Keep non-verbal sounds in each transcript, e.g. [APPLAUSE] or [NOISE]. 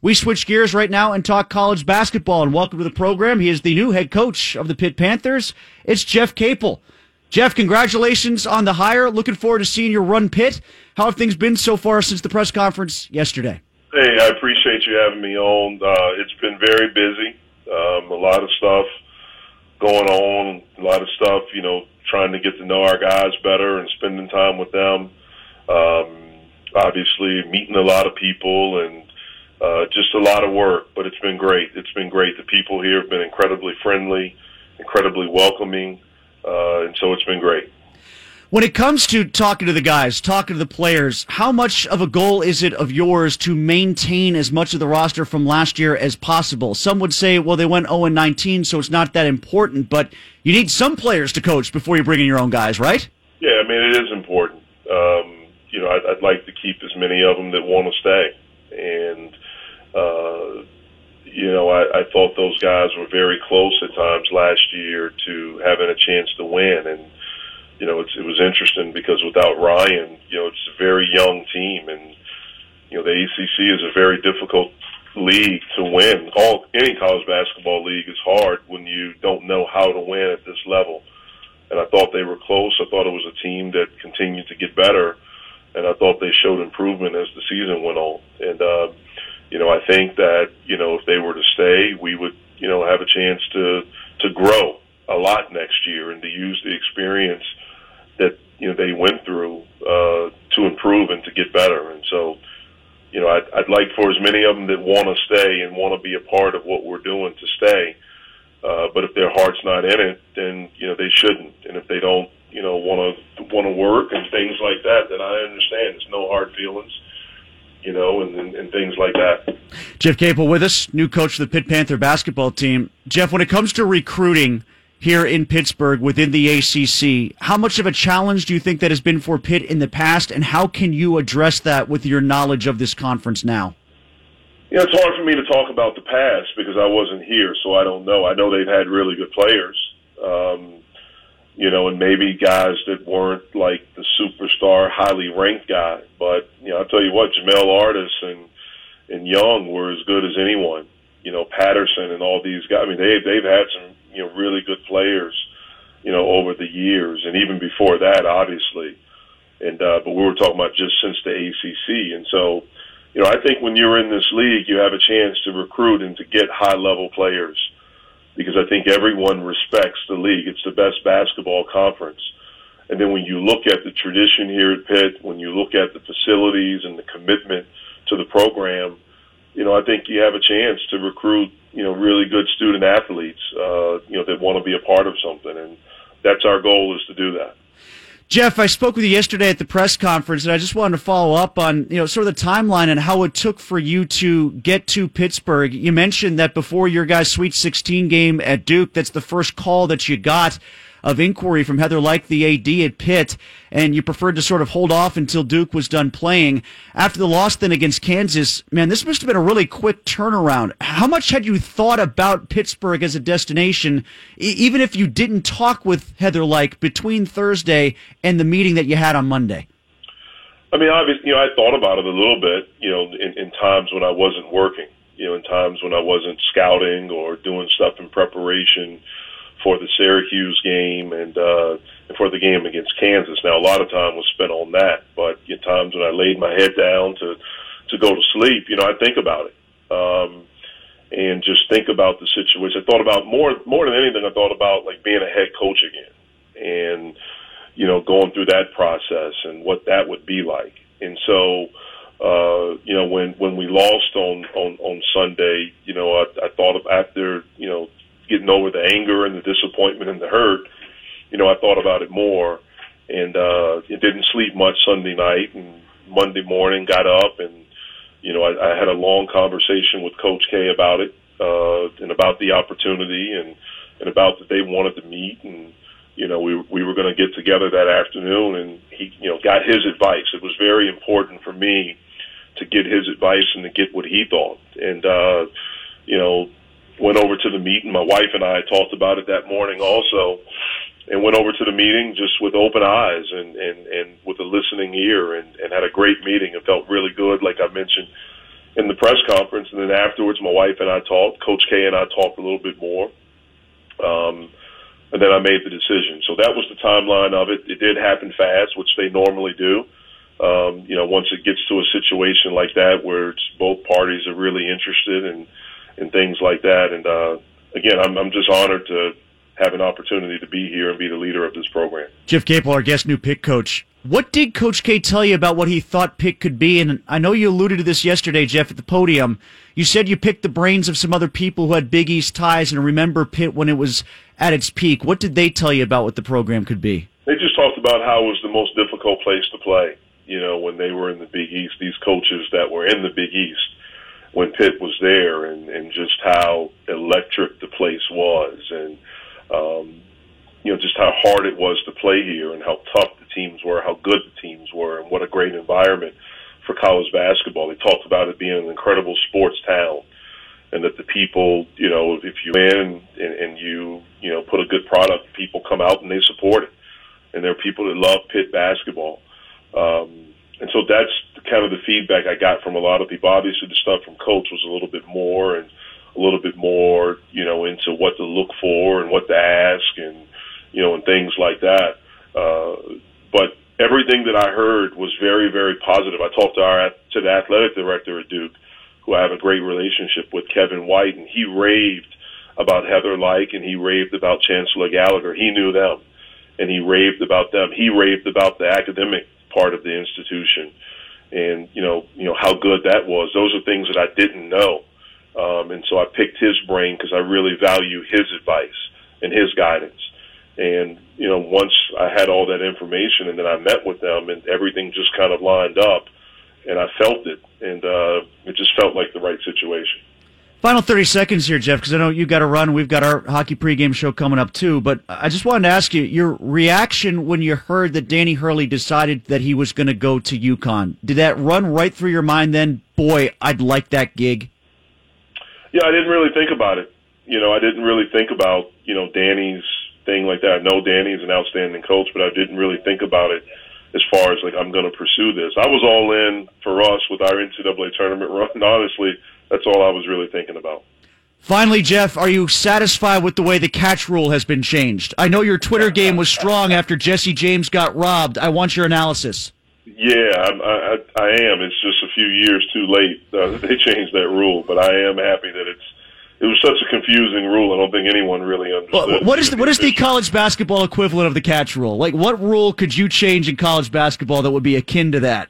We switch gears right now and talk college basketball. And welcome to the program. He is the new head coach of the Pitt Panthers. It's Jeff Capel. Jeff, congratulations on the hire. Looking forward to seeing your run Pitt. How have things been so far since the press conference yesterday? Hey, I appreciate you having me on. Uh, it's been very busy. Um, a lot of stuff going on, a lot of stuff, you know, trying to get to know our guys better and spending time with them. Um, obviously, meeting a lot of people and uh, just a lot of work, but it's been great. It's been great. The people here have been incredibly friendly, incredibly welcoming, uh, and so it's been great. When it comes to talking to the guys, talking to the players, how much of a goal is it of yours to maintain as much of the roster from last year as possible? Some would say, well, they went 0 19, so it's not that important, but you need some players to coach before you bring in your own guys, right? Yeah, I mean, it is important. Um, you know, I'd, I'd like to keep as many of them that want to stay. And, uh, you know, I, I thought those guys were very close at times last year to having a chance to win. And, you know, it's, it was interesting because without Ryan, you know, it's a very young team, and you know the ACC is a very difficult league to win. All any college basketball league is hard when you don't know how to win at this level. And I thought they were close. I thought it was a team that continued to get better, and I thought they showed improvement as the season went on. And uh, think that you know if they were to stay, we would you know have a chance to to grow a lot next year and to use the experience that you know they went through uh, to improve and to get better. And so, you know, I'd, I'd like for as many of them that want to stay and want to be a part of what we're doing to stay. Uh, but if their heart's not in it, then you know they shouldn't. And if they don't, you know, want to want to work and things like that, then I understand. There's no hard feelings you know, and, and, and, things like that. Jeff Capel with us, new coach of the Pitt Panther basketball team. Jeff, when it comes to recruiting, here in Pittsburgh within the ACC. How much of a challenge do you think that has been for Pitt in the past, and how can you address that with your knowledge of this conference now? You know, it's hard for me to talk about the past because I wasn't here, so I don't know. I know they've had really good players, um, you know, and maybe guys that weren't like the superstar, highly ranked guy. But I'll tell you what, Jamel Artis and and Young were as good as anyone. You know, Patterson and all these guys. I mean, they they've had some you know really good players, you know, over the years, and even before that, obviously. And uh, but we were talking about just since the ACC, and so you know I think when you're in this league, you have a chance to recruit and to get high level players because I think everyone respects the league. It's the best basketball conference. And then when you look at the tradition here at Pitt, when you look at the facilities and the commitment to the program, you know, I think you have a chance to recruit you know, really good student athletes, uh, you know, that want to be a part of something. And that's our goal is to do that. Jeff, I spoke with you yesterday at the press conference, and I just wanted to follow up on you know sort of the timeline and how it took for you to get to Pittsburgh. You mentioned that before your guys' Sweet 16 game at Duke, that's the first call that you got of inquiry from Heather Lyke, the AD at Pitt, and you preferred to sort of hold off until Duke was done playing. After the loss then against Kansas, man, this must have been a really quick turnaround. How much had you thought about Pittsburgh as a destination, even if you didn't talk with Heather Lyke between Thursday and the meeting that you had on Monday? I mean, obviously, you know, I thought about it a little bit, you know, in, in times when I wasn't working, you know, in times when I wasn't scouting or doing stuff in preparation for the Syracuse game and uh, for the game against Kansas. Now, a lot of time was spent on that, but at times when I laid my head down to to go to sleep, you know, I think about it um, and just think about the situation. I thought about more more than anything. I thought about like being a head coach again and you know going through that process and what that would be like. And so. Uh, you know, when when we lost on on on Sunday, you know, I, I thought of after you know getting over the anger and the disappointment and the hurt, you know, I thought about it more, and uh, it didn't sleep much Sunday night. And Monday morning, got up and you know, I, I had a long conversation with Coach K about it uh, and about the opportunity and and about that they wanted to meet and you know we we were to get together that afternoon and he you know got his advice. It was very important for me to get his advice and to get what he thought and uh, you know went over to the meeting. My wife and I talked about it that morning also, and went over to the meeting just with open eyes and and and with a listening ear, and and had a great meeting. It felt really good, like I mentioned in the press conference, and then afterwards, my wife and I talked. Coach K and I talked a little bit more, um, and then I made the decision. So that was the timeline of it. It did happen fast, which they normally do. Um, you know, once it gets to a situation like that where it's both parties are really interested and and things like that, and uh, again, I'm, I'm just honored to have an opportunity to be here and be the leader of this program. Jeff Capel, our guest new Pitt coach. What did Coach K tell you about what he thought Pitt could be? And I know you alluded to this yesterday, Jeff, at the podium. You said you picked the brains of some other people who had Big East ties and remember Pitt when it was at its peak. What did they tell you about what the program could be? They just talked about how it was the most difficult place to play. You know, when they were in the Big East, these coaches that were in the Big East when Pitt was there, and, and just how electric the place was, and um, you know, just how hard it was to play here and how tough the teams were, how good the teams were, and what a great environment for college basketball. They talked about it being an incredible sports town and that the people, you know, if you win and, and you, you know, put a good product, people come out and they support it. And there are people that love Pitt basketball. Um, and so that's kind of the feedback I got from a lot of people. Obviously, the stuff from coach was a little bit more and a little bit more, you know, into what to look for and what to ask and, you know, and things like that. Uh, but everything that I heard was very, very positive. I talked to our to the athletic director at Duke, who I have a great relationship with, Kevin White, and he raved about Heather Lyke and he raved about Chancellor Gallagher. He knew them, and he raved about them. He raved about the academic part of the institution, and you know, you know how good that was. Those are things that I didn't know, um, and so I picked his brain because I really value his advice and his guidance. And, you know, once I had all that information and then I met with them and everything just kind of lined up and I felt it and, uh, it just felt like the right situation. Final 30 seconds here, Jeff, because I know you got to run. We've got our hockey pregame show coming up too. But I just wanted to ask you your reaction when you heard that Danny Hurley decided that he was going to go to UConn. Did that run right through your mind then? Boy, I'd like that gig. Yeah, I didn't really think about it. You know, I didn't really think about, you know, Danny's thing like that. I know Danny's an outstanding coach, but I didn't really think about it as far as like I'm going to pursue this. I was all in for us with our NCAA tournament run. Honestly, that's all I was really thinking about. Finally, Jeff, are you satisfied with the way the catch rule has been changed? I know your Twitter game was strong after Jesse James got robbed. I want your analysis. Yeah, I, I, I am. It's just a few years too late uh, [LAUGHS] they changed that rule, but I am happy that it's it was such a confusing rule. I don't think anyone really understood. Well, what is the, what is the college basketball equivalent of the catch rule? Like, what rule could you change in college basketball that would be akin to that?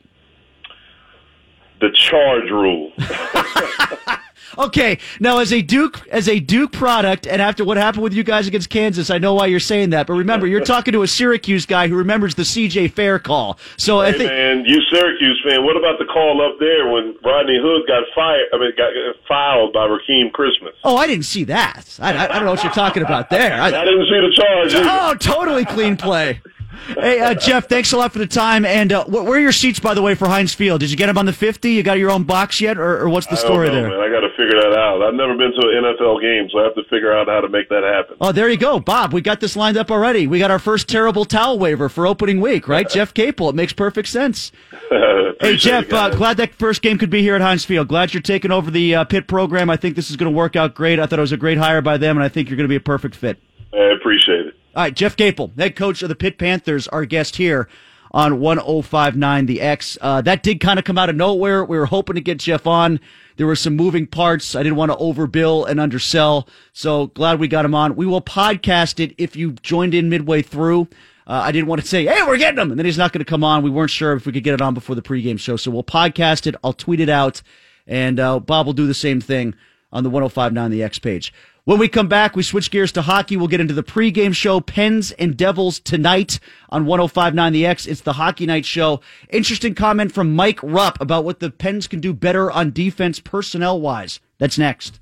The charge rule. [LAUGHS] Okay, now as a Duke as a Duke product, and after what happened with you guys against Kansas, I know why you're saying that. But remember, you're talking to a Syracuse guy who remembers the C.J. Fair call. So hey, I think, man, you Syracuse fan. What about the call up there when Rodney Hood got fired? I mean, got uh, fouled by Rakeem Christmas. Oh, I didn't see that. I, I, I don't know what you're talking about there. I, I didn't see the charge. [LAUGHS] Oh, either. Oh, totally clean play. Hey, uh, Jeff, thanks a lot for the time. And uh, where are your seats, by the way, for Heinz Field? Did you get them on the 50? You got your own box yet, or, or what's the story know, there? Man. I got to figure that out. I've never been to an NFL game, so I have to figure out how to make that happen. Oh, there you go, Bob. We got this lined up already. We got our first terrible towel waiver for opening week, right? [LAUGHS] Jeff Capel. It makes perfect sense. [LAUGHS] hey, Jeff, uh, glad that first game could be here at Heinz Field. Glad you're taking over the uh, Pitt program. I think this is going to work out great. I thought it was a great hire by them, and I think you're going to be a perfect fit. I appreciate it. All right, Jeff Capel, head coach of the Pitt Panthers, our guest here on 1059 The X. Uh, that did kind of come out of nowhere. We were hoping to get Jeff on. There were some moving parts. I didn't want to overbill and undersell. So glad we got him on. We will podcast it if you joined in midway through. Uh, I didn't want to say, hey, we're getting him. And then he's not going to come on. We weren't sure if we could get it on before the pregame show. So we'll podcast it. I'll tweet it out. And uh, Bob will do the same thing on the 1059 The X page. When we come back, we switch gears to hockey. We'll get into the pregame show, Pens and Devils tonight on 1059 The X. It's the Hockey Night Show. Interesting comment from Mike Rupp about what the Pens can do better on defense personnel wise. That's next.